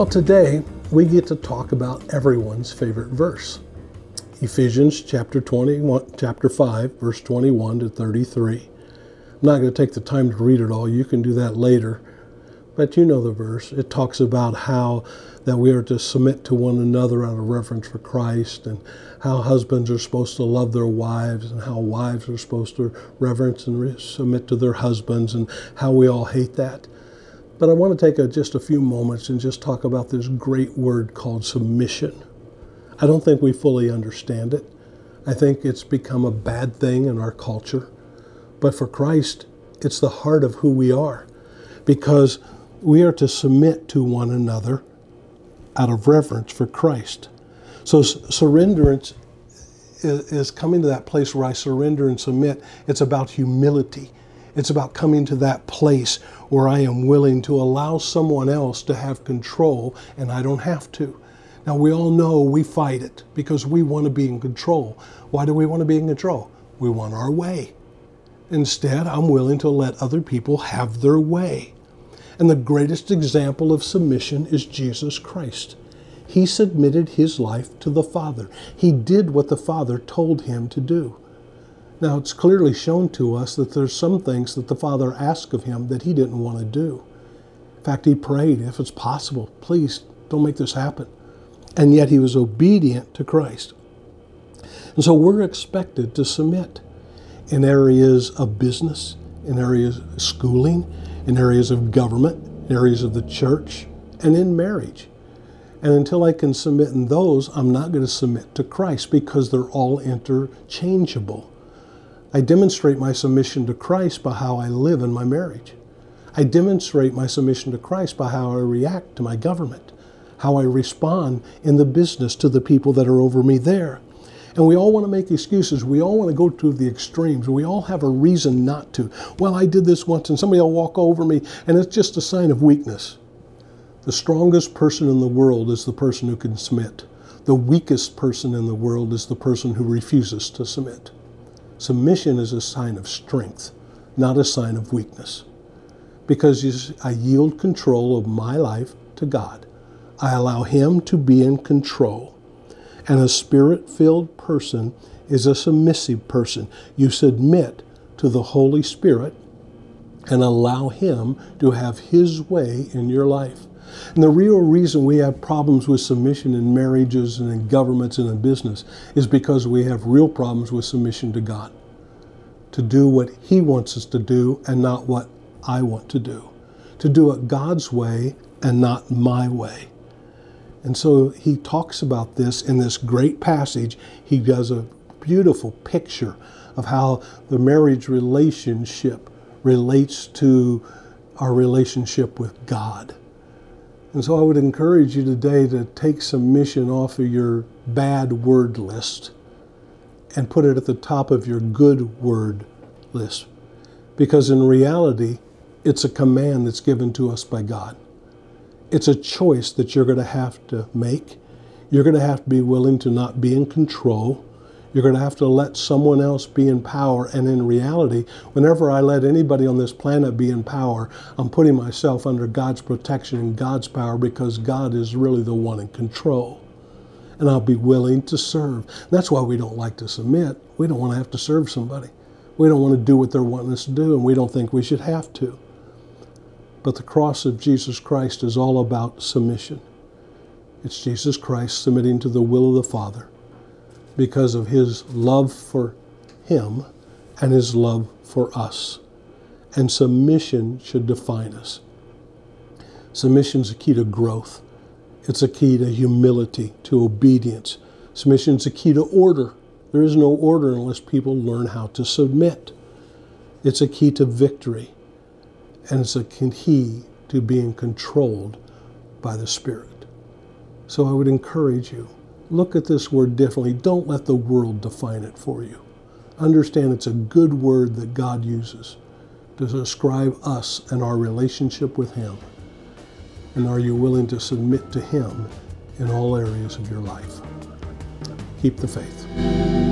Well, today we get to talk about everyone's favorite verse. Ephesians chapter 21, chapter 5, verse 21 to 33. I'm not going to take the time to read it all. You can do that later. But you know the verse. It talks about how that we are to submit to one another out of reverence for Christ and how husbands are supposed to love their wives and how wives are supposed to reverence and submit to their husbands and how we all hate that. But I want to take a, just a few moments and just talk about this great word called submission. I don't think we fully understand it. I think it's become a bad thing in our culture. But for Christ, it's the heart of who we are because we are to submit to one another out of reverence for Christ. So surrenderance is coming to that place where I surrender and submit. It's about humility. It's about coming to that place where I am willing to allow someone else to have control and I don't have to. Now, we all know we fight it because we want to be in control. Why do we want to be in control? We want our way. Instead, I'm willing to let other people have their way. And the greatest example of submission is Jesus Christ. He submitted his life to the Father. He did what the Father told him to do. Now, it's clearly shown to us that there's some things that the Father asked of him that he didn't want to do. In fact, he prayed, if it's possible, please don't make this happen. And yet he was obedient to Christ. And so we're expected to submit in areas of business, in areas of schooling, in areas of government, in areas of the church, and in marriage. And until I can submit in those, I'm not going to submit to Christ because they're all interchangeable. I demonstrate my submission to Christ by how I live in my marriage. I demonstrate my submission to Christ by how I react to my government, how I respond in the business to the people that are over me there. And we all want to make excuses. We all want to go to the extremes. We all have a reason not to. Well, I did this once and somebody will walk over me, and it's just a sign of weakness. The strongest person in the world is the person who can submit. The weakest person in the world is the person who refuses to submit. Submission is a sign of strength, not a sign of weakness. Because I yield control of my life to God. I allow Him to be in control. And a spirit filled person is a submissive person. You submit to the Holy Spirit and allow Him to have His way in your life. And the real reason we have problems with submission in marriages and in governments and in business is because we have real problems with submission to God. To do what He wants us to do and not what I want to do. To do it God's way and not my way. And so he talks about this in this great passage. He does a beautiful picture of how the marriage relationship relates to our relationship with God. And so I would encourage you today to take submission off of your bad word list and put it at the top of your good word list. Because in reality, it's a command that's given to us by God. It's a choice that you're going to have to make. You're going to have to be willing to not be in control. You're going to have to let someone else be in power. And in reality, whenever I let anybody on this planet be in power, I'm putting myself under God's protection and God's power because God is really the one in control. And I'll be willing to serve. That's why we don't like to submit. We don't want to have to serve somebody. We don't want to do what they're wanting us to do, and we don't think we should have to. But the cross of Jesus Christ is all about submission. It's Jesus Christ submitting to the will of the Father because of his love for him and his love for us. And submission should define us. Submission is a key to growth. It's a key to humility, to obedience. Submission is a key to order. There is no order unless people learn how to submit. It's a key to victory and it's a key to being controlled by the Spirit. So I would encourage you, look at this word differently. Don't let the world define it for you. Understand it's a good word that God uses to describe us and our relationship with Him. And are you willing to submit to Him in all areas of your life? Keep the faith.